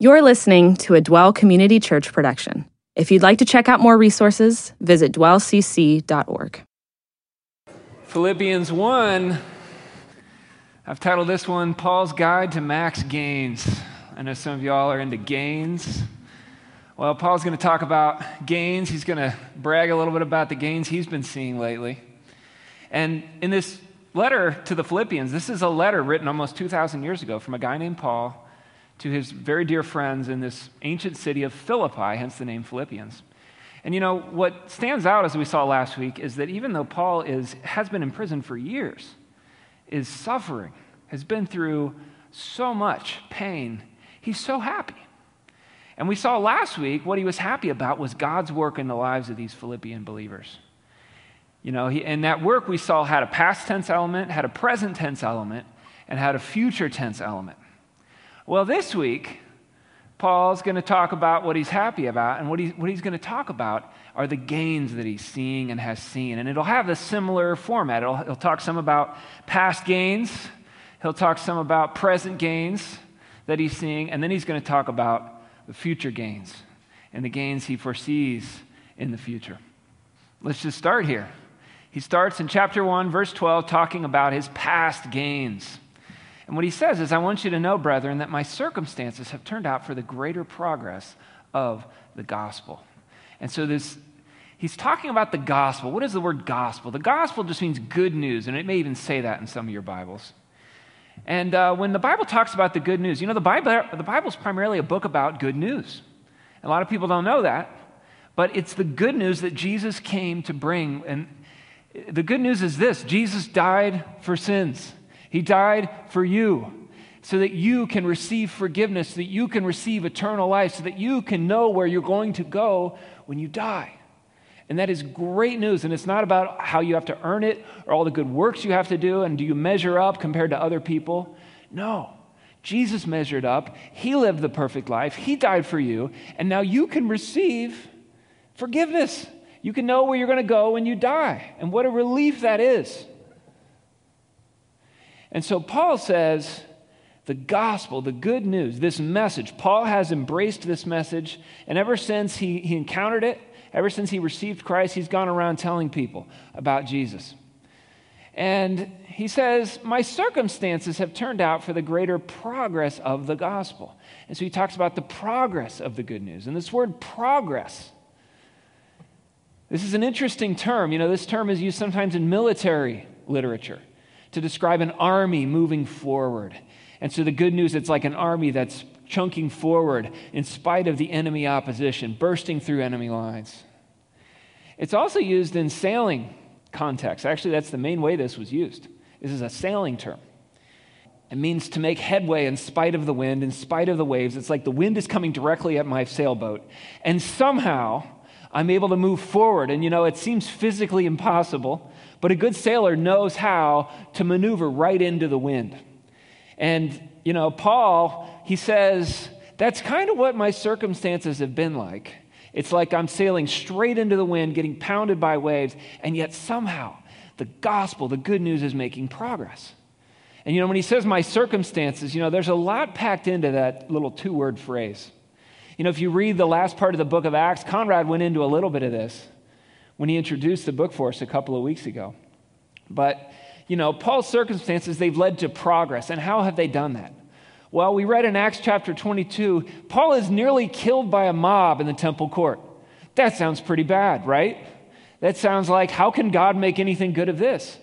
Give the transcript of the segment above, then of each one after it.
You're listening to a Dwell Community Church production. If you'd like to check out more resources, visit dwellcc.org. Philippians 1, I've titled this one Paul's Guide to Max Gains. I know some of y'all are into gains. Well, Paul's going to talk about gains. He's going to brag a little bit about the gains he's been seeing lately. And in this letter to the Philippians, this is a letter written almost 2,000 years ago from a guy named Paul to his very dear friends in this ancient city of Philippi, hence the name Philippians. And you know, what stands out as we saw last week is that even though Paul is, has been in prison for years, is suffering, has been through so much pain, he's so happy. And we saw last week what he was happy about was God's work in the lives of these Philippian believers. You know, he, and that work we saw had a past tense element, had a present tense element, and had a future tense element. Well, this week, Paul's going to talk about what he's happy about, and what, he, what he's going to talk about are the gains that he's seeing and has seen. And it'll have a similar format. It'll, he'll talk some about past gains, he'll talk some about present gains that he's seeing, and then he's going to talk about the future gains and the gains he foresees in the future. Let's just start here. He starts in chapter 1, verse 12, talking about his past gains. And what he says is, I want you to know, brethren, that my circumstances have turned out for the greater progress of the gospel. And so this he's talking about the gospel. What is the word gospel? The gospel just means good news, and it may even say that in some of your Bibles. And uh, when the Bible talks about the good news, you know, the Bible, the Bible is primarily a book about good news. A lot of people don't know that, but it's the good news that Jesus came to bring. And the good news is this Jesus died for sins. He died for you so that you can receive forgiveness, so that you can receive eternal life, so that you can know where you're going to go when you die. And that is great news. And it's not about how you have to earn it or all the good works you have to do and do you measure up compared to other people. No. Jesus measured up. He lived the perfect life. He died for you. And now you can receive forgiveness. You can know where you're going to go when you die. And what a relief that is. And so Paul says, the gospel, the good news, this message, Paul has embraced this message, and ever since he, he encountered it, ever since he received Christ, he's gone around telling people about Jesus. And he says, My circumstances have turned out for the greater progress of the gospel. And so he talks about the progress of the good news. And this word progress, this is an interesting term. You know, this term is used sometimes in military literature to describe an army moving forward. And so the good news, it's like an army that's chunking forward in spite of the enemy opposition, bursting through enemy lines. It's also used in sailing context. Actually, that's the main way this was used. This is a sailing term. It means to make headway in spite of the wind, in spite of the waves. It's like the wind is coming directly at my sailboat. And somehow I'm able to move forward. And you know, it seems physically impossible, but a good sailor knows how to maneuver right into the wind. And, you know, Paul, he says, that's kind of what my circumstances have been like. It's like I'm sailing straight into the wind, getting pounded by waves, and yet somehow the gospel, the good news, is making progress. And you know, when he says my circumstances, you know, there's a lot packed into that little two word phrase. You know, if you read the last part of the book of Acts, Conrad went into a little bit of this when he introduced the book for us a couple of weeks ago. But, you know, Paul's circumstances, they've led to progress. And how have they done that? Well, we read in Acts chapter 22, Paul is nearly killed by a mob in the temple court. That sounds pretty bad, right? That sounds like, how can God make anything good of this?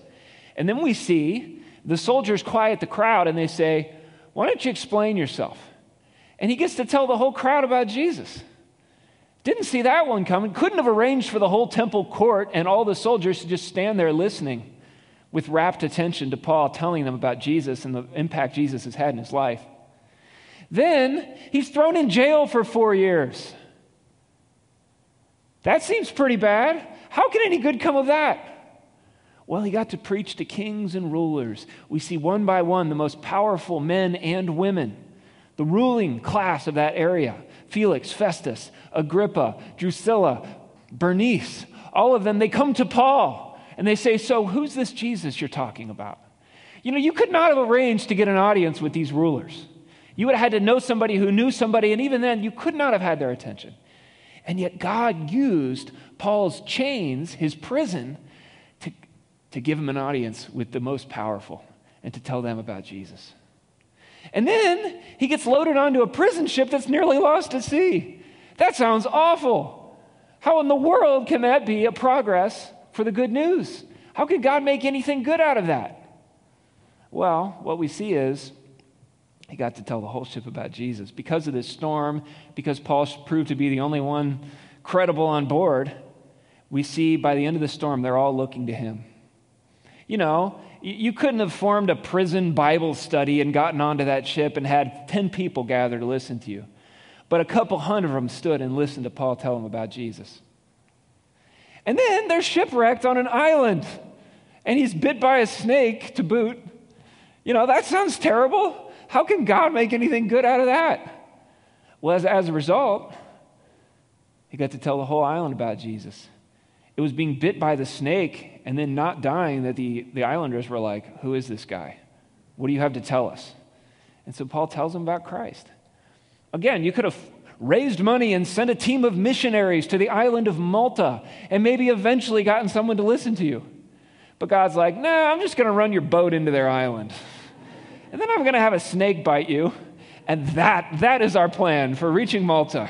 And then we see the soldiers quiet the crowd and they say, Why don't you explain yourself? And he gets to tell the whole crowd about Jesus. Didn't see that one coming. Couldn't have arranged for the whole temple court and all the soldiers to just stand there listening with rapt attention to Paul telling them about Jesus and the impact Jesus has had in his life. Then he's thrown in jail for four years. That seems pretty bad. How can any good come of that? Well, he got to preach to kings and rulers. We see one by one the most powerful men and women, the ruling class of that area Felix, Festus, Agrippa, Drusilla, Bernice, all of them, they come to Paul and they say, So, who's this Jesus you're talking about? You know, you could not have arranged to get an audience with these rulers. You would have had to know somebody who knew somebody, and even then, you could not have had their attention. And yet, God used Paul's chains, his prison, to, to give him an audience with the most powerful and to tell them about Jesus. And then he gets loaded onto a prison ship that's nearly lost at sea. That sounds awful. How in the world can that be a progress for the good news? How could God make anything good out of that? Well, what we see is he got to tell the whole ship about Jesus. Because of this storm, because Paul proved to be the only one credible on board, we see by the end of the storm, they're all looking to him. You know, you couldn't have formed a prison Bible study and gotten onto that ship and had 10 people gather to listen to you. But a couple hundred of them stood and listened to Paul tell them about Jesus. And then they're shipwrecked on an island, and he's bit by a snake to boot. You know, that sounds terrible. How can God make anything good out of that? Well, as, as a result, he got to tell the whole island about Jesus. It was being bit by the snake and then not dying that the, the islanders were like, Who is this guy? What do you have to tell us? And so Paul tells them about Christ. Again, you could have raised money and sent a team of missionaries to the island of Malta and maybe eventually gotten someone to listen to you. But God's like, nah, I'm just going to run your boat into their island and then I'm going to have a snake bite you. And that, that is our plan for reaching Malta.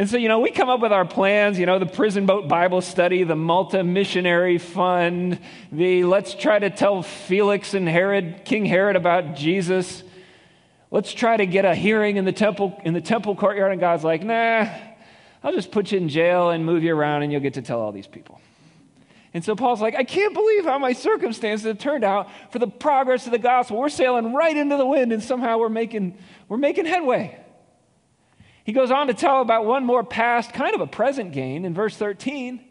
And so, you know, we come up with our plans, you know, the prison boat Bible study, the Malta Missionary Fund, the let's try to tell Felix and Herod, King Herod about Jesus. Let's try to get a hearing in the temple in the temple courtyard and God's like, "Nah, I'll just put you in jail and move you around and you'll get to tell all these people." And so Paul's like, I can't believe how my circumstances have turned out for the progress of the gospel. We're sailing right into the wind, and somehow we're making, we're making headway. He goes on to tell about one more past, kind of a present gain in verse 13.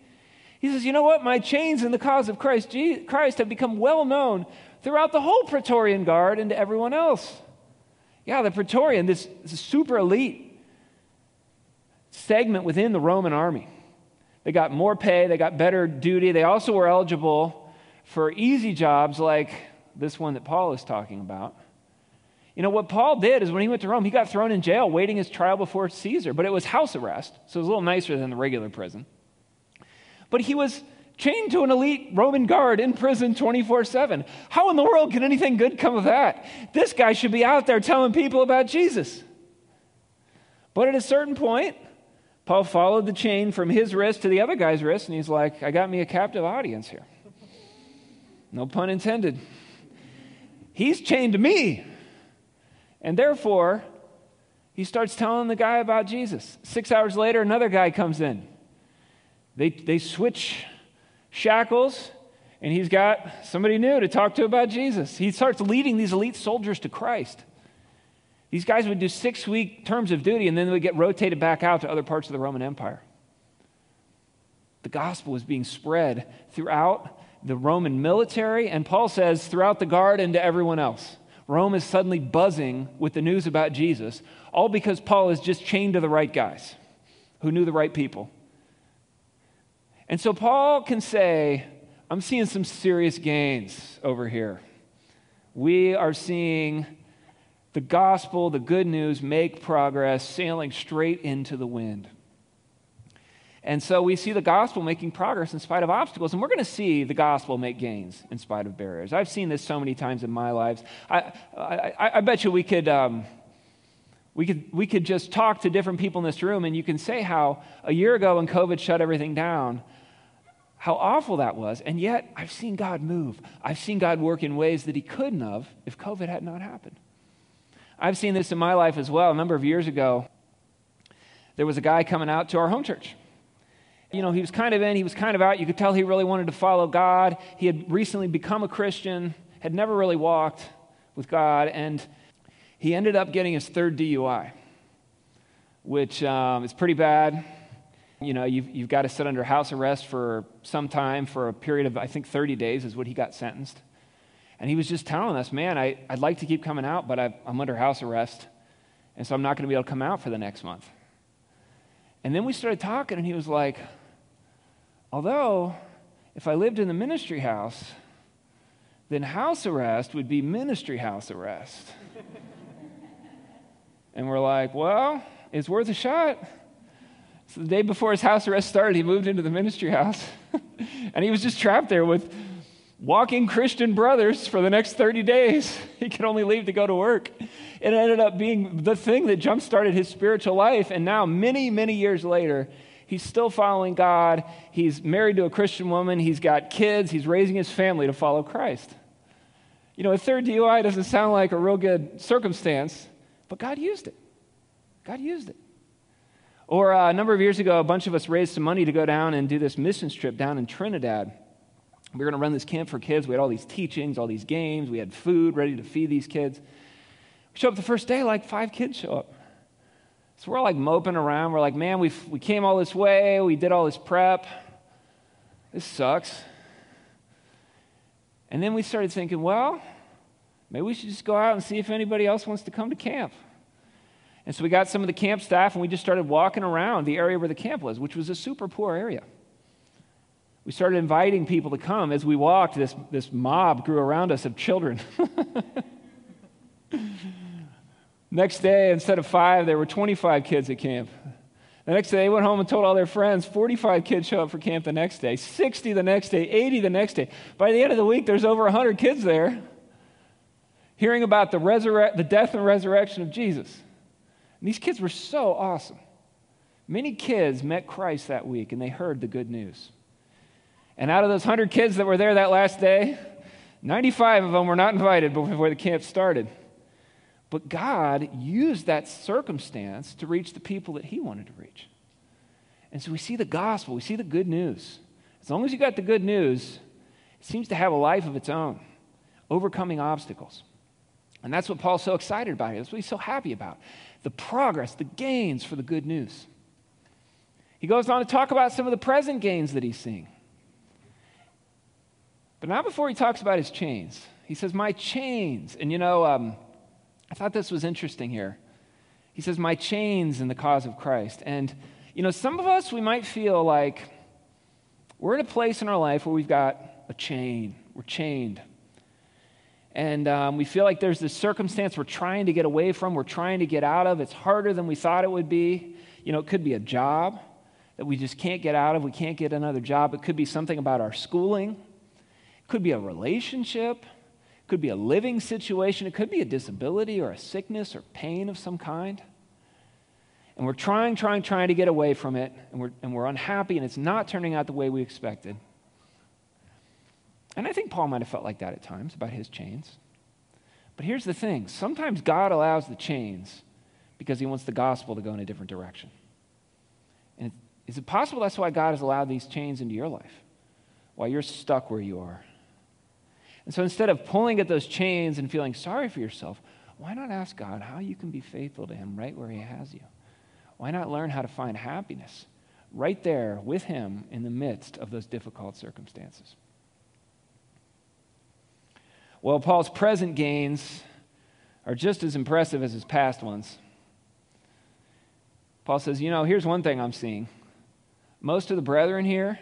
He says, You know what? My chains in the cause of Christ, Christ have become well known throughout the whole Praetorian Guard and to everyone else. Yeah, the Praetorian, this, this super elite segment within the Roman army. They got more pay, they got better duty. They also were eligible for easy jobs like this one that Paul is talking about. You know, what Paul did is when he went to Rome, he got thrown in jail waiting his trial before Caesar, but it was house arrest, so it was a little nicer than the regular prison. But he was chained to an elite Roman guard in prison 24 7. How in the world can anything good come of that? This guy should be out there telling people about Jesus. But at a certain point, Paul followed the chain from his wrist to the other guy's wrist, and he's like, I got me a captive audience here. No pun intended. He's chained to me. And therefore, he starts telling the guy about Jesus. Six hours later, another guy comes in. They, they switch shackles, and he's got somebody new to talk to about Jesus. He starts leading these elite soldiers to Christ. These guys would do six week terms of duty and then they would get rotated back out to other parts of the Roman Empire. The gospel was being spread throughout the Roman military, and Paul says throughout the guard and to everyone else. Rome is suddenly buzzing with the news about Jesus, all because Paul is just chained to the right guys who knew the right people. And so Paul can say, I'm seeing some serious gains over here. We are seeing the gospel, the good news, make progress, sailing straight into the wind. And so we see the gospel making progress in spite of obstacles, and we're going to see the gospel make gains in spite of barriers. I've seen this so many times in my lives. I, I, I bet you we could, um, we, could, we could just talk to different people in this room, and you can say how a year ago when COVID shut everything down, how awful that was. And yet, I've seen God move. I've seen God work in ways that He couldn't have if COVID had not happened. I've seen this in my life as well. A number of years ago, there was a guy coming out to our home church. You know, he was kind of in, he was kind of out. You could tell he really wanted to follow God. He had recently become a Christian, had never really walked with God, and he ended up getting his third DUI, which um, is pretty bad. You know, you've, you've got to sit under house arrest for some time, for a period of, I think, 30 days is what he got sentenced. And he was just telling us, man, I, I'd like to keep coming out, but I, I'm under house arrest. And so I'm not going to be able to come out for the next month. And then we started talking, and he was like, although if I lived in the ministry house, then house arrest would be ministry house arrest. and we're like, well, it's worth a shot. So the day before his house arrest started, he moved into the ministry house. and he was just trapped there with walking Christian brothers for the next 30 days. He could only leave to go to work. It ended up being the thing that jump started his spiritual life. And now, many, many years later, he's still following God. He's married to a Christian woman. He's got kids. He's raising his family to follow Christ. You know, a third DUI doesn't sound like a real good circumstance, but God used it. God used it. Or uh, a number of years ago, a bunch of us raised some money to go down and do this missions trip down in Trinidad. We were going to run this camp for kids. We had all these teachings, all these games. We had food ready to feed these kids. We show up the first day, like five kids show up. So we're like moping around. We're like, man, we we came all this way. We did all this prep. This sucks. And then we started thinking, well, maybe we should just go out and see if anybody else wants to come to camp. And so we got some of the camp staff and we just started walking around the area where the camp was, which was a super poor area. We started inviting people to come. As we walked, this, this mob grew around us of children. Next day, instead of five, there were 25 kids at camp. The next day, they went home and told all their friends. 45 kids show up for camp the next day, 60 the next day, 80 the next day. By the end of the week, there's over 100 kids there hearing about the, resurre- the death and resurrection of Jesus. And these kids were so awesome. Many kids met Christ that week and they heard the good news. And out of those 100 kids that were there that last day, 95 of them were not invited before the camp started. But God used that circumstance to reach the people that He wanted to reach. And so we see the gospel, we see the good news. As long as you got the good news, it seems to have a life of its own, overcoming obstacles. And that's what Paul's so excited about here. That's what he's so happy about the progress, the gains for the good news. He goes on to talk about some of the present gains that he's seeing. But not before he talks about his chains. He says, My chains. And you know, um, I thought this was interesting here. He says, My chains in the cause of Christ. And, you know, some of us, we might feel like we're in a place in our life where we've got a chain, we're chained. And um, we feel like there's this circumstance we're trying to get away from, we're trying to get out of. It's harder than we thought it would be. You know, it could be a job that we just can't get out of, we can't get another job. It could be something about our schooling, it could be a relationship could be a living situation, it could be a disability or a sickness or pain of some kind. And we're trying, trying, trying to get away from it, and we're, and we're unhappy, and it's not turning out the way we expected. And I think Paul might have felt like that at times about his chains. But here's the thing sometimes God allows the chains because he wants the gospel to go in a different direction. And is it possible that's why God has allowed these chains into your life? Why you're stuck where you are? And so instead of pulling at those chains and feeling sorry for yourself, why not ask God how you can be faithful to Him right where He has you? Why not learn how to find happiness right there with Him in the midst of those difficult circumstances? Well, Paul's present gains are just as impressive as his past ones. Paul says, You know, here's one thing I'm seeing. Most of the brethren here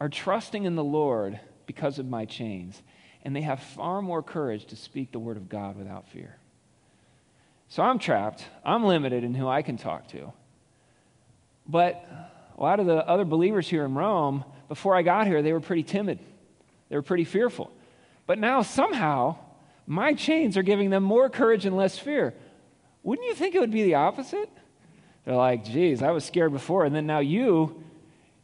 are trusting in the Lord because of my chains and they have far more courage to speak the word of God without fear. So I'm trapped. I'm limited in who I can talk to. But a lot of the other believers here in Rome, before I got here, they were pretty timid. They were pretty fearful. But now, somehow, my chains are giving them more courage and less fear. Wouldn't you think it would be the opposite? They're like, geez, I was scared before, and then now you,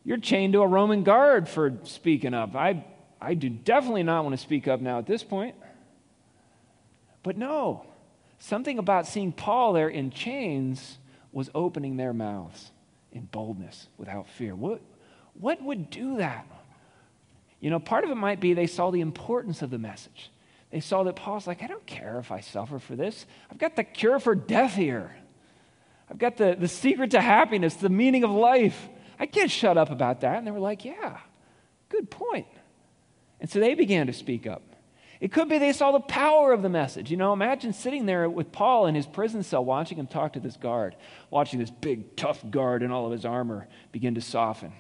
you're chained to a Roman guard for speaking up. I, I do definitely not want to speak up now at this point. But no, something about seeing Paul there in chains was opening their mouths in boldness without fear. What, what would do that? You know, part of it might be they saw the importance of the message. They saw that Paul's like, I don't care if I suffer for this. I've got the cure for death here. I've got the, the secret to happiness, the meaning of life. I can't shut up about that. And they were like, Yeah, good point. And so they began to speak up. It could be they saw the power of the message. You know, imagine sitting there with Paul in his prison cell, watching him talk to this guard, watching this big, tough guard in all of his armor begin to soften.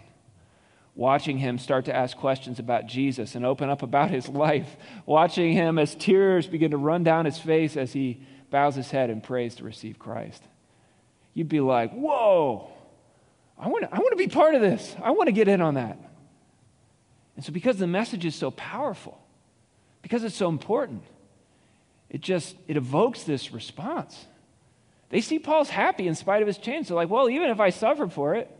watching him start to ask questions about Jesus and open up about his life, watching him as tears begin to run down his face as he bows his head and prays to receive Christ. You'd be like, whoa, I want to I want to be part of this. I want to get in on that. And so, because the message is so powerful, because it's so important, it just it evokes this response. They see Paul's happy in spite of his chains. They're like, well, even if I suffer for it,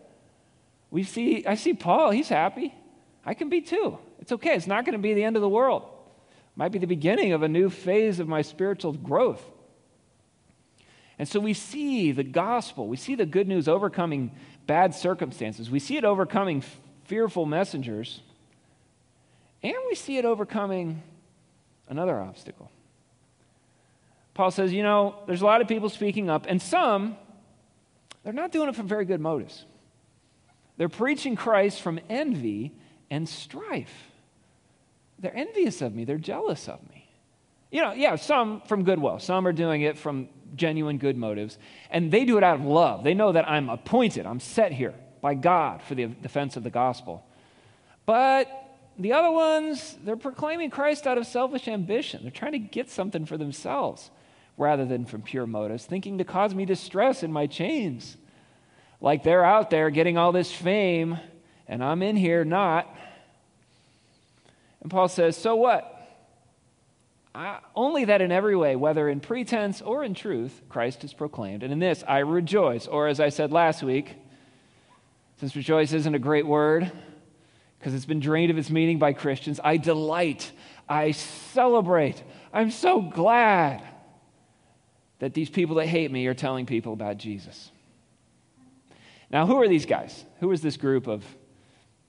we see, I see Paul, he's happy. I can be too. It's okay. It's not going to be the end of the world. It might be the beginning of a new phase of my spiritual growth. And so we see the gospel, we see the good news overcoming bad circumstances, we see it overcoming fearful messengers, and we see it overcoming another obstacle. Paul says, you know, there's a lot of people speaking up, and some, they're not doing it from very good motives. They're preaching Christ from envy and strife. They're envious of me, they're jealous of me. You know, yeah, some from goodwill, some are doing it from genuine good motives, and they do it out of love. They know that I'm appointed, I'm set here by God for the defense of the gospel. But the other ones, they're proclaiming Christ out of selfish ambition. They're trying to get something for themselves rather than from pure motives, thinking to cause me distress in my chains like they're out there getting all this fame, and I'm in here not. And Paul says, So what? I, only that in every way, whether in pretense or in truth, Christ is proclaimed. And in this I rejoice. Or as I said last week, since rejoice isn't a great word, because it's been drained of its meaning by Christians, I delight, I celebrate, I'm so glad that these people that hate me are telling people about Jesus. Now, who are these guys? Who is this group of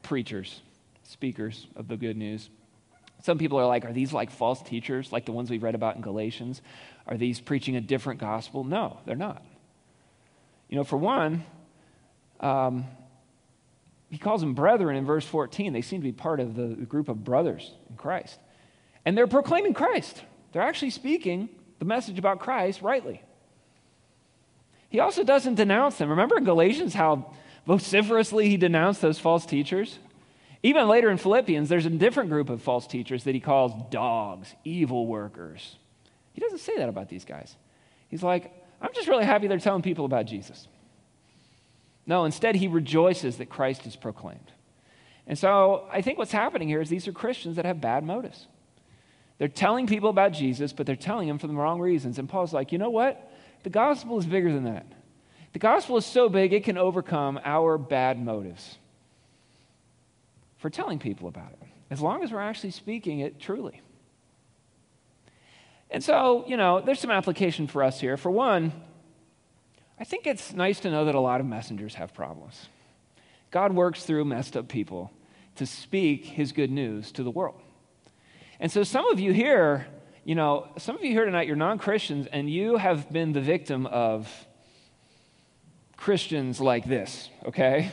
preachers, speakers of the good news? Some people are like, are these like false teachers, like the ones we've read about in Galatians? Are these preaching a different gospel? No, they're not. You know, for one, um, he calls them brethren in verse 14. They seem to be part of the group of brothers in Christ. And they're proclaiming Christ. They're actually speaking the message about Christ rightly. He also doesn't denounce them. Remember in Galatians how vociferously he denounced those false teachers? Even later in Philippians, there's a different group of false teachers that he calls dogs, evil workers. He doesn't say that about these guys. He's like, I'm just really happy they're telling people about Jesus. No, instead, he rejoices that Christ is proclaimed. And so I think what's happening here is these are Christians that have bad motives. They're telling people about Jesus, but they're telling them for the wrong reasons. And Paul's like, you know what? The gospel is bigger than that. The gospel is so big, it can overcome our bad motives for telling people about it, as long as we're actually speaking it truly. And so, you know, there's some application for us here. For one, I think it's nice to know that a lot of messengers have problems. God works through messed up people to speak his good news to the world. And so some of you here you know, some of you here tonight, you're non Christians, and you have been the victim of Christians like this, okay?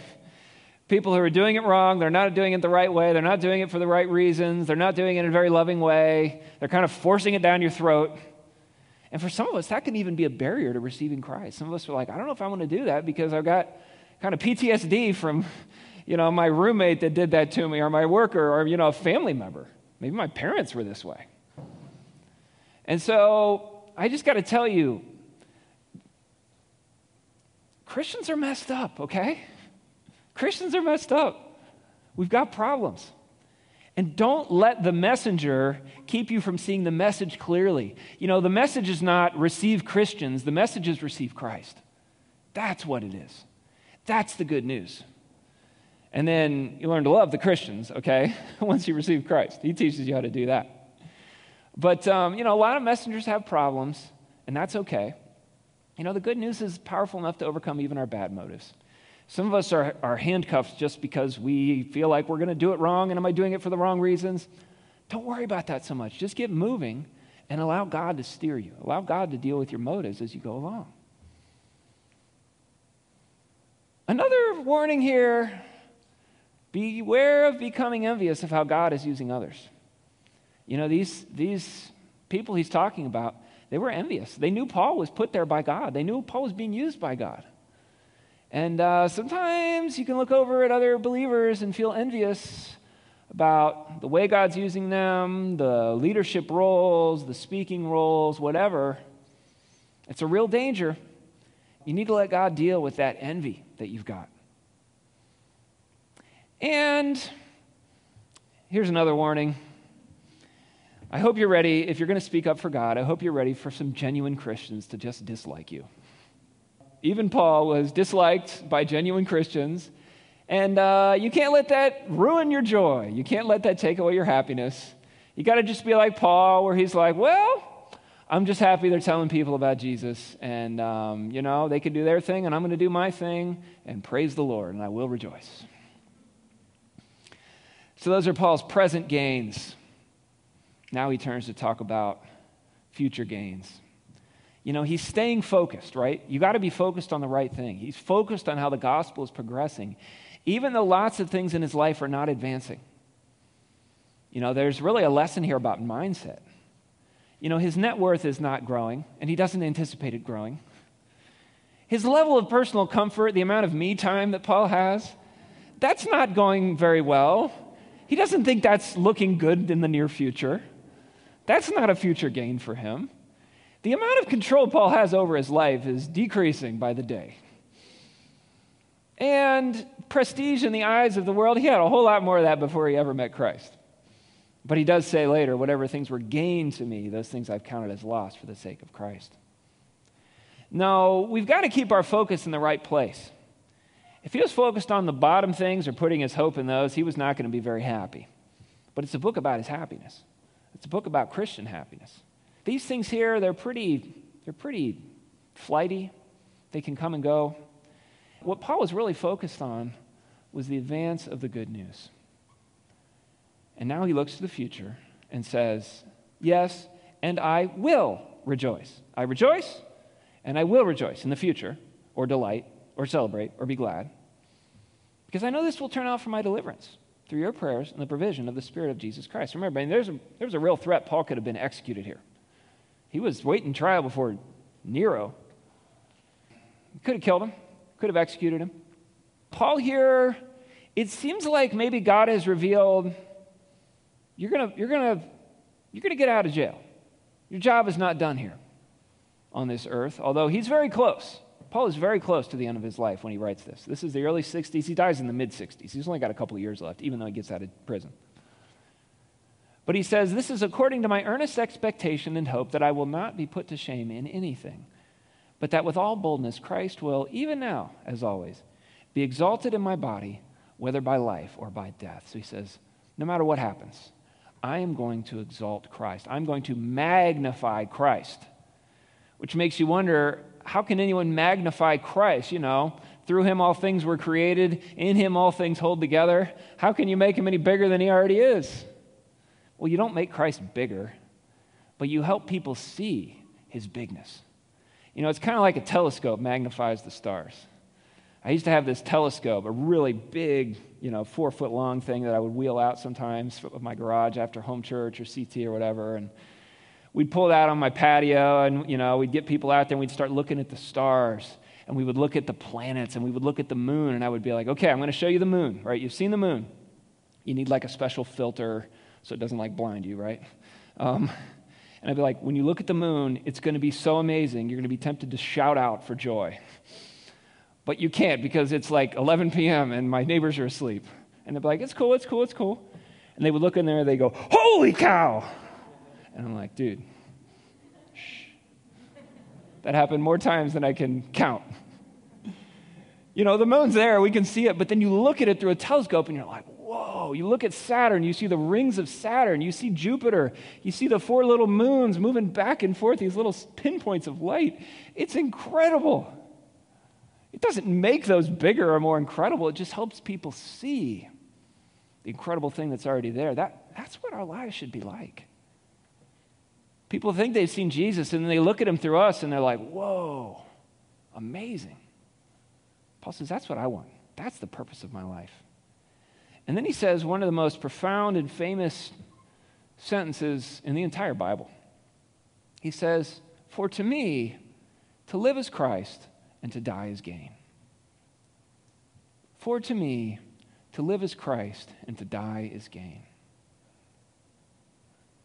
People who are doing it wrong, they're not doing it the right way, they're not doing it for the right reasons, they're not doing it in a very loving way, they're kind of forcing it down your throat. And for some of us, that can even be a barrier to receiving Christ. Some of us are like, I don't know if I want to do that because I've got kind of PTSD from, you know, my roommate that did that to me, or my worker, or, you know, a family member. Maybe my parents were this way. And so I just got to tell you Christians are messed up, okay? Christians are messed up. We've got problems. And don't let the messenger keep you from seeing the message clearly. You know, the message is not receive Christians, the message is receive Christ. That's what it is. That's the good news. And then you learn to love the Christians, okay? Once you receive Christ, He teaches you how to do that. But, um, you know, a lot of messengers have problems, and that's okay. You know, the good news is powerful enough to overcome even our bad motives. Some of us are, are handcuffed just because we feel like we're going to do it wrong, and am I doing it for the wrong reasons? Don't worry about that so much. Just get moving and allow God to steer you. Allow God to deal with your motives as you go along. Another warning here beware of becoming envious of how God is using others. You know, these, these people he's talking about, they were envious. They knew Paul was put there by God, they knew Paul was being used by God. And uh, sometimes you can look over at other believers and feel envious about the way God's using them, the leadership roles, the speaking roles, whatever. It's a real danger. You need to let God deal with that envy that you've got. And here's another warning. I hope you're ready, if you're going to speak up for God, I hope you're ready for some genuine Christians to just dislike you. Even Paul was disliked by genuine Christians. And uh, you can't let that ruin your joy. You can't let that take away your happiness. You got to just be like Paul, where he's like, well, I'm just happy they're telling people about Jesus. And, um, you know, they can do their thing, and I'm going to do my thing, and praise the Lord, and I will rejoice. So, those are Paul's present gains. Now he turns to talk about future gains. You know, he's staying focused, right? You got to be focused on the right thing. He's focused on how the gospel is progressing, even though lots of things in his life are not advancing. You know, there's really a lesson here about mindset. You know, his net worth is not growing, and he doesn't anticipate it growing. His level of personal comfort, the amount of me time that Paul has, that's not going very well. He doesn't think that's looking good in the near future. That's not a future gain for him. The amount of control Paul has over his life is decreasing by the day. And prestige in the eyes of the world, he had a whole lot more of that before he ever met Christ. But he does say later, whatever things were gained to me, those things I've counted as lost for the sake of Christ. Now, we've got to keep our focus in the right place. If he was focused on the bottom things or putting his hope in those, he was not going to be very happy. But it's a book about his happiness. It's a book about Christian happiness. These things here, they're pretty, they're pretty flighty. They can come and go. What Paul was really focused on was the advance of the good news. And now he looks to the future and says, Yes, and I will rejoice. I rejoice, and I will rejoice in the future, or delight, or celebrate, or be glad. Because I know this will turn out for my deliverance through your prayers and the provision of the Spirit of Jesus Christ. Remember, I mean, there's a, there's a real threat. Paul could have been executed here. He was waiting trial before Nero. Could have killed him, could have executed him. Paul here, it seems like maybe God has revealed you're going you're gonna, you're gonna get out of jail. Your job is not done here on this earth, although he's very close. Paul is very close to the end of his life when he writes this. This is the early 60s. He dies in the mid 60s. He's only got a couple years left, even though he gets out of prison. But he says, This is according to my earnest expectation and hope that I will not be put to shame in anything, but that with all boldness Christ will, even now, as always, be exalted in my body, whether by life or by death. So he says, No matter what happens, I am going to exalt Christ. I'm going to magnify Christ. Which makes you wonder how can anyone magnify Christ? You know, through him all things were created, in him all things hold together. How can you make him any bigger than he already is? Well, you don't make Christ bigger, but you help people see his bigness. You know, it's kind of like a telescope magnifies the stars. I used to have this telescope, a really big, you know, four foot long thing that I would wheel out sometimes of my garage after home church or CT or whatever. And we'd pull it out on my patio and, you know, we'd get people out there and we'd start looking at the stars and we would look at the planets and we would look at the moon and I would be like, okay, I'm going to show you the moon, right? You've seen the moon. You need like a special filter so it doesn't like blind you, right? Um, and I'd be like, when you look at the moon, it's going to be so amazing, you're going to be tempted to shout out for joy. But you can't because it's like 11 p.m. and my neighbors are asleep. And they'd be like, it's cool, it's cool, it's cool. And they would look in there and they go, holy cow! And I'm like, dude, shh. That happened more times than I can count. You know, the moon's there, we can see it, but then you look at it through a telescope and you're like, whoa, you look at Saturn, you see the rings of Saturn, you see Jupiter, you see the four little moons moving back and forth, these little pinpoints of light. It's incredible. It doesn't make those bigger or more incredible, it just helps people see the incredible thing that's already there. That, that's what our lives should be like. People think they've seen Jesus and then they look at him through us and they're like, whoa, amazing. Paul says, that's what I want. That's the purpose of my life. And then he says one of the most profound and famous sentences in the entire Bible. He says, For to me, to live is Christ, and to die is gain. For to me, to live is Christ, and to die is gain.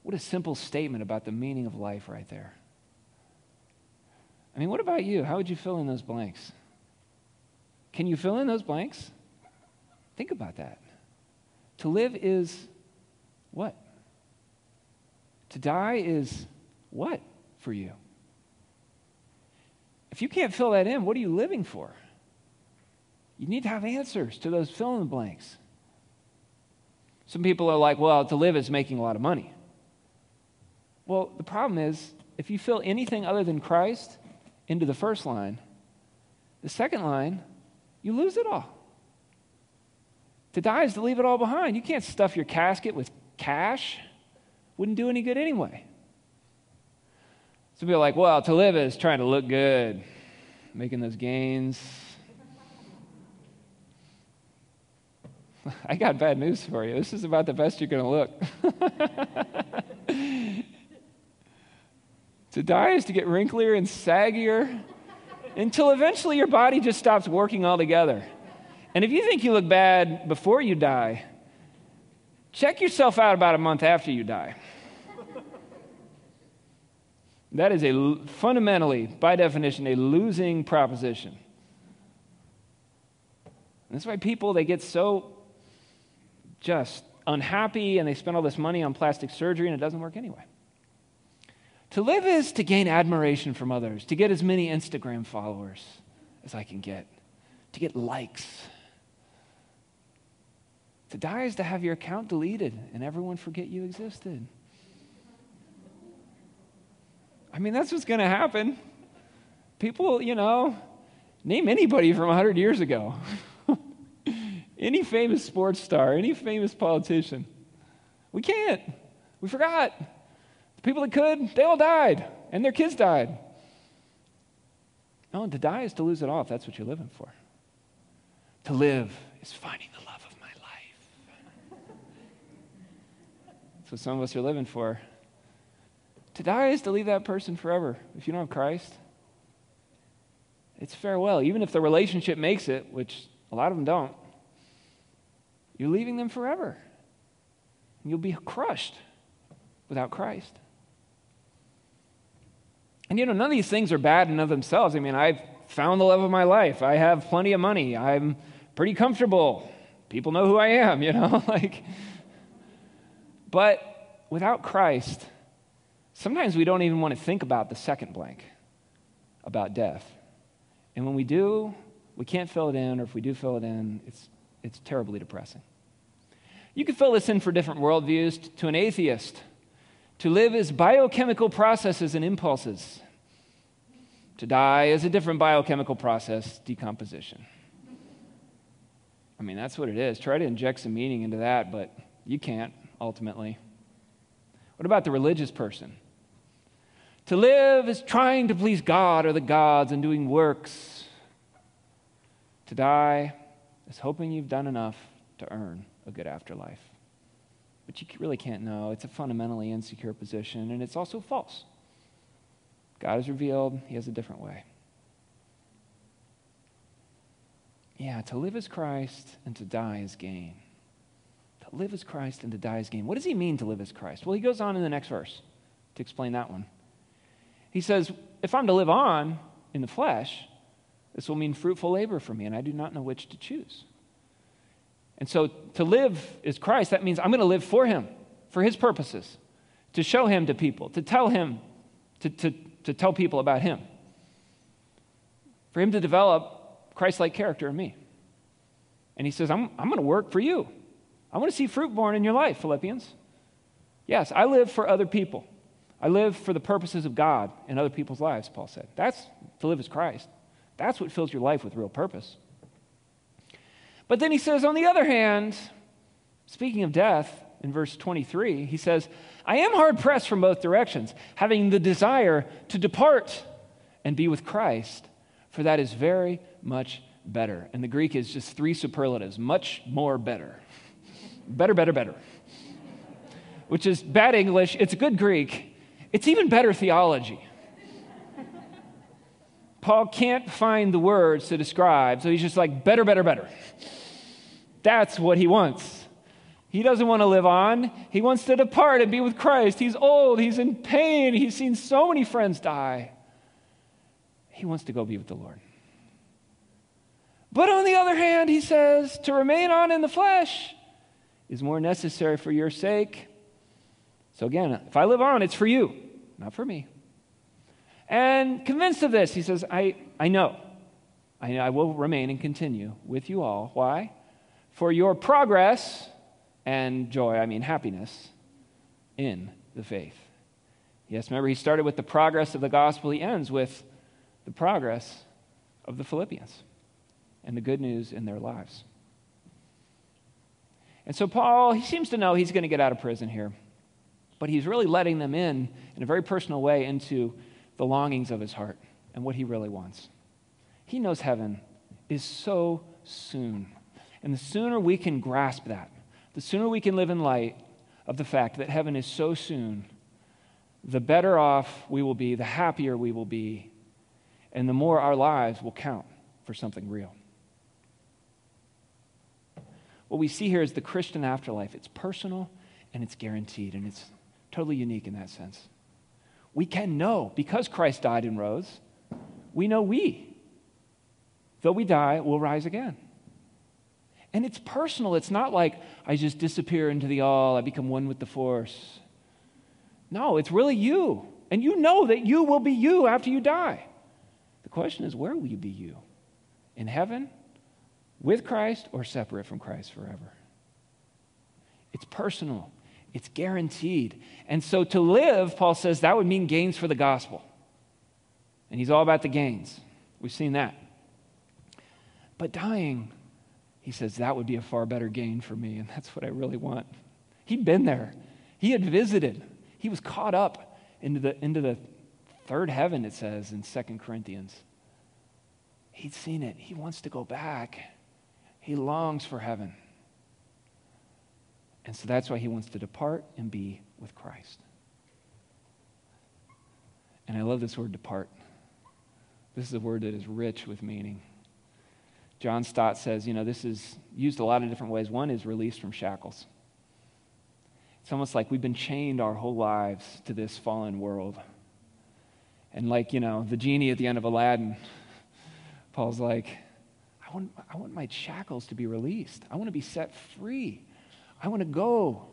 What a simple statement about the meaning of life right there. I mean, what about you? How would you fill in those blanks? Can you fill in those blanks? Think about that. To live is what? To die is what for you? If you can't fill that in, what are you living for? You need to have answers to those fill in the blanks. Some people are like, well, to live is making a lot of money. Well, the problem is, if you fill anything other than Christ into the first line, the second line, you lose it all. To die is to leave it all behind. You can't stuff your casket with cash. Wouldn't do any good anyway. Some people are like, well, to live is trying to look good, making those gains. I got bad news for you. This is about the best you're going to look. To die is to get wrinklier and saggier until eventually your body just stops working altogether. And if you think you look bad before you die, check yourself out about a month after you die. That is a fundamentally, by definition, a losing proposition. And that's why people they get so just unhappy and they spend all this money on plastic surgery and it doesn't work anyway. To live is to gain admiration from others, to get as many Instagram followers as I can get, to get likes. To die is to have your account deleted and everyone forget you existed. I mean, that's what's going to happen. People, you know, name anybody from 100 years ago. any famous sports star, any famous politician. We can't. We forgot. The people that could, they all died, and their kids died. No, to die is to lose it all if that's what you're living for. To live is finding the love of my life. That's what some of us are living for. To die is to leave that person forever. If you don't have Christ, it's farewell. Even if the relationship makes it, which a lot of them don't, you're leaving them forever. And you'll be crushed without Christ. And you know, none of these things are bad in of themselves. I mean, I've found the love of my life. I have plenty of money. I'm pretty comfortable. People know who I am, you know, like but without Christ, sometimes we don't even want to think about the second blank about death. And when we do, we can't fill it in, or if we do fill it in, it's, it's terribly depressing. You could fill this in for different worldviews. To an atheist, to live is biochemical processes and impulses. To die is a different biochemical process, decomposition. I mean, that's what it is. Try to inject some meaning into that, but you can't, ultimately. What about the religious person? To live is trying to please God or the gods and doing works. To die is hoping you've done enough to earn a good afterlife but you really can't know. It's a fundamentally insecure position, and it's also false. God has revealed He has a different way. Yeah, to live is Christ and to die is gain. Live as Christ and to die as gain. What does he mean to live as Christ? Well, he goes on in the next verse to explain that one. He says, If I'm to live on in the flesh, this will mean fruitful labor for me, and I do not know which to choose. And so to live is Christ. That means I'm going to live for him, for his purposes, to show him to people, to tell him, to, to, to tell people about him, for him to develop Christ like character in me. And he says, I'm, I'm going to work for you. I want to see fruit born in your life, Philippians. Yes, I live for other people. I live for the purposes of God in other people's lives, Paul said. That's to live as Christ. That's what fills your life with real purpose. But then he says, on the other hand, speaking of death, in verse 23, he says, I am hard pressed from both directions, having the desire to depart and be with Christ, for that is very much better. And the Greek is just three superlatives much more better. Better, better, better. Which is bad English. It's good Greek. It's even better theology. Paul can't find the words to describe, so he's just like, better, better, better. That's what he wants. He doesn't want to live on. He wants to depart and be with Christ. He's old. He's in pain. He's seen so many friends die. He wants to go be with the Lord. But on the other hand, he says, to remain on in the flesh is more necessary for your sake. So again, if I live on, it's for you, not for me. And convinced of this, he says, I, I know. I, I will remain and continue with you all. Why? For your progress and joy, I mean happiness, in the faith. Yes, remember, he started with the progress of the gospel, he ends with the progress of the Philippians and the good news in their lives. And so, Paul, he seems to know he's going to get out of prison here, but he's really letting them in, in a very personal way, into the longings of his heart and what he really wants. He knows heaven is so soon. And the sooner we can grasp that, the sooner we can live in light of the fact that heaven is so soon, the better off we will be, the happier we will be, and the more our lives will count for something real. What we see here is the Christian afterlife. It's personal and it's guaranteed, and it's totally unique in that sense. We can know because Christ died and rose, we know we, though we die, will rise again. And it's personal. It's not like I just disappear into the all, I become one with the force. No, it's really you. And you know that you will be you after you die. The question is, where will you be you? In heaven, with Christ, or separate from Christ forever? It's personal, it's guaranteed. And so to live, Paul says, that would mean gains for the gospel. And he's all about the gains. We've seen that. But dying, he says, that would be a far better gain for me, and that's what I really want. He'd been there, he had visited, he was caught up into the, into the third heaven, it says in Second Corinthians. He'd seen it. He wants to go back. He longs for heaven. And so that's why he wants to depart and be with Christ. And I love this word depart. This is a word that is rich with meaning. John Stott says, you know, this is used a lot of different ways. One is released from shackles. It's almost like we've been chained our whole lives to this fallen world. And like, you know, the genie at the end of Aladdin, Paul's like, I want, I want my shackles to be released. I want to be set free. I want to go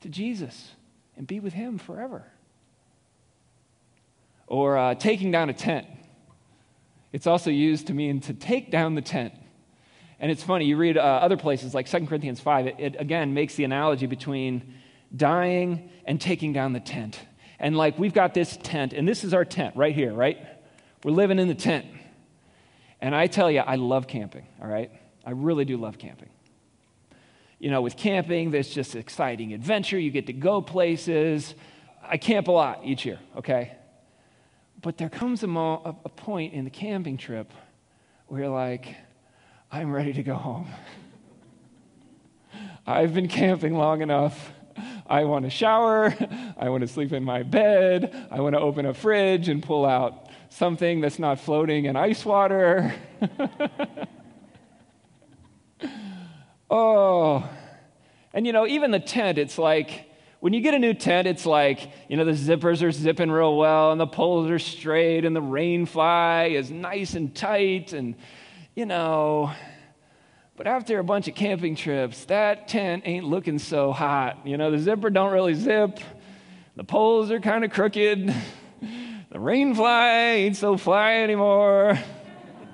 to Jesus and be with him forever. Or uh, taking down a tent. It's also used to mean to take down the tent. And it's funny, you read uh, other places like 2 Corinthians 5, it, it again makes the analogy between dying and taking down the tent. And like we've got this tent, and this is our tent right here, right? We're living in the tent. And I tell you, I love camping, all right? I really do love camping. You know, with camping, there's just exciting adventure. You get to go places. I camp a lot each year, okay? But there comes a, mo- a point in the camping trip where you're like, I'm ready to go home. I've been camping long enough. I want to shower. I want to sleep in my bed. I want to open a fridge and pull out something that's not floating in ice water. oh. And you know, even the tent, it's like, when you get a new tent, it's like, you know, the zippers are zipping real well and the poles are straight and the rain fly is nice and tight and, you know, but after a bunch of camping trips, that tent ain't looking so hot. You know, the zipper don't really zip. The poles are kind of crooked. The rain fly ain't so fly anymore.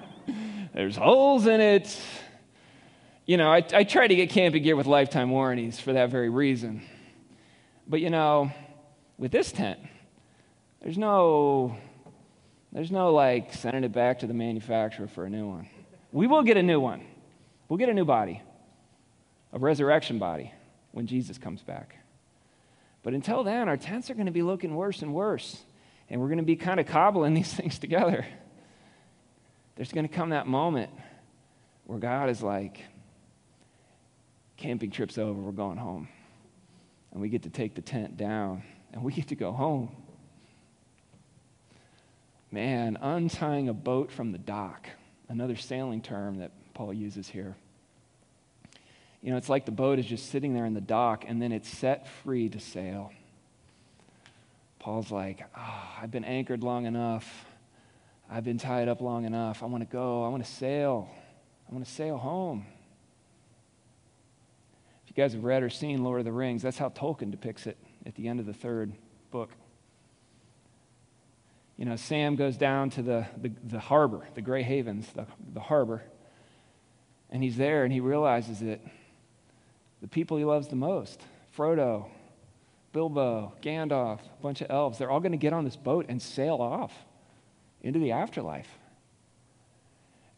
There's holes in it. You know, I, I try to get camping gear with lifetime warranties for that very reason. But you know, with this tent, there's no there's no like sending it back to the manufacturer for a new one. We will get a new one. We'll get a new body, a resurrection body, when Jesus comes back. But until then, our tents are going to be looking worse and worse. And we're going to be kind of cobbling these things together. There's going to come that moment where God is like, camping trip's over, we're going home and we get to take the tent down and we get to go home. Man, untying a boat from the dock, another sailing term that Paul uses here. You know, it's like the boat is just sitting there in the dock and then it's set free to sail. Paul's like, oh, I've been anchored long enough. I've been tied up long enough. I want to go. I want to sail. I want to sail home. If you guys have read or seen Lord of the Rings, that's how Tolkien depicts it at the end of the third book. You know, Sam goes down to the, the, the harbor, the Grey Havens, the, the harbor, and he's there and he realizes that the people he loves the most, Frodo, Bilbo, Gandalf, a bunch of elves, they're all going to get on this boat and sail off into the afterlife.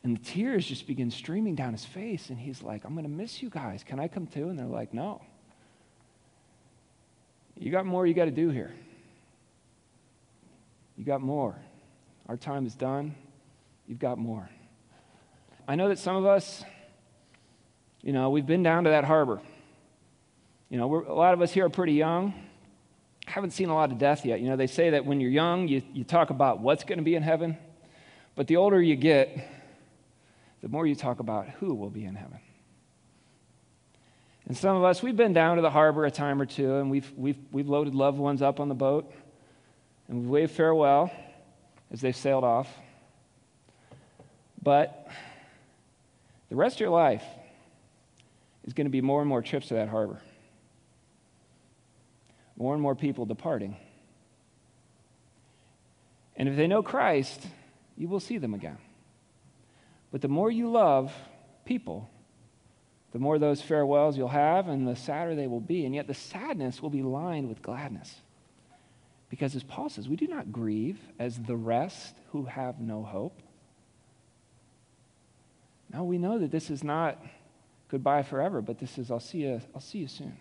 And the tears just begin streaming down his face, and he's like, I'm going to miss you guys. Can I come too? And they're like, No. You got more you got to do here. You got more. Our time is done. You've got more. I know that some of us, you know, we've been down to that harbor. You know, a lot of us here are pretty young. Haven't seen a lot of death yet. You know, they say that when you're young, you, you talk about what's going to be in heaven. But the older you get, the more you talk about who will be in heaven. And some of us, we've been down to the harbor a time or two, and we've, we've, we've loaded loved ones up on the boat, and we've waved farewell as they've sailed off. But the rest of your life is going to be more and more trips to that harbor, more and more people departing. And if they know Christ, you will see them again. But the more you love people, the more those farewells you'll have, and the sadder they will be. And yet the sadness will be lined with gladness. Because as Paul says, we do not grieve as the rest who have no hope. No, we know that this is not goodbye forever, but this is I'll see you, I'll see you soon.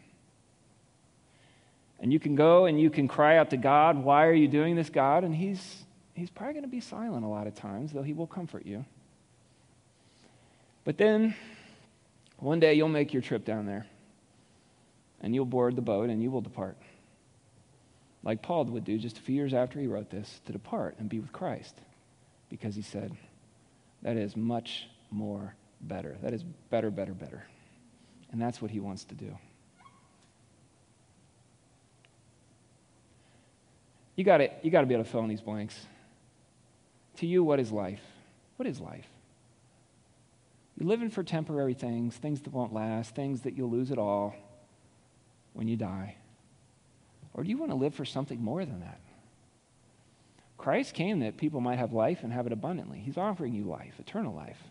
And you can go and you can cry out to God, Why are you doing this, God? And He's, he's probably going to be silent a lot of times, though He will comfort you. But then one day you'll make your trip down there and you'll board the boat and you will depart. Like Paul would do just a few years after he wrote this to depart and be with Christ because he said, That is much more better. That is better, better, better. And that's what he wants to do. You got you got to be able to fill in these blanks. To you, what is life? What is life? You're living for temporary things, things that won't last, things that you'll lose it all when you die. Or do you want to live for something more than that? Christ came that people might have life and have it abundantly. He's offering you life, eternal life.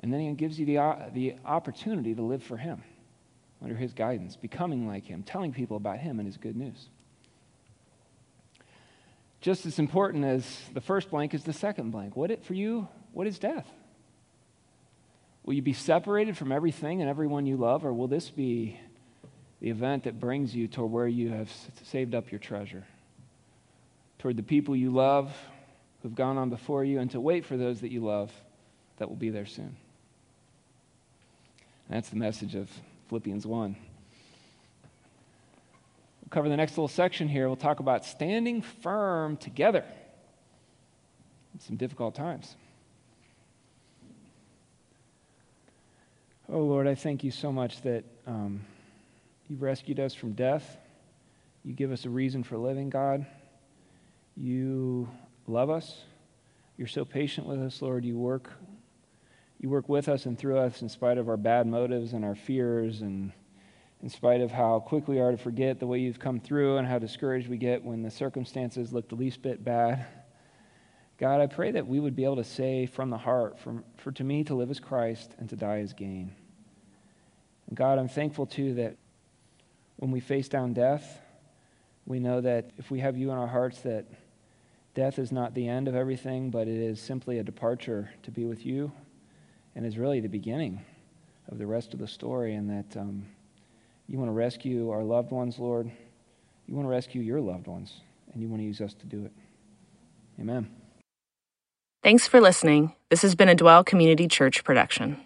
And then he gives you the, uh, the opportunity to live for him under his guidance, becoming like him, telling people about him and his good news. Just as important as the first blank is the second blank. What it, for you, what is death? Will you be separated from everything and everyone you love, or will this be the event that brings you toward where you have saved up your treasure? Toward the people you love who've gone on before you, and to wait for those that you love that will be there soon. That's the message of Philippians 1. We'll cover the next little section here. We'll talk about standing firm together in some difficult times. Oh, Lord, I thank you so much that um, you've rescued us from death. You give us a reason for living, God. You love us. You're so patient with us, Lord. You work, you work with us and through us in spite of our bad motives and our fears, and in spite of how quick we are to forget the way you've come through and how discouraged we get when the circumstances look the least bit bad. God, I pray that we would be able to say from the heart, from, for to me to live as Christ and to die as gain. And God, I'm thankful too that when we face down death, we know that if we have you in our hearts, that death is not the end of everything, but it is simply a departure to be with you and is really the beginning of the rest of the story, and that um, you want to rescue our loved ones, Lord. You want to rescue your loved ones, and you want to use us to do it. Amen. Thanks for listening. This has been a Dwell Community Church production.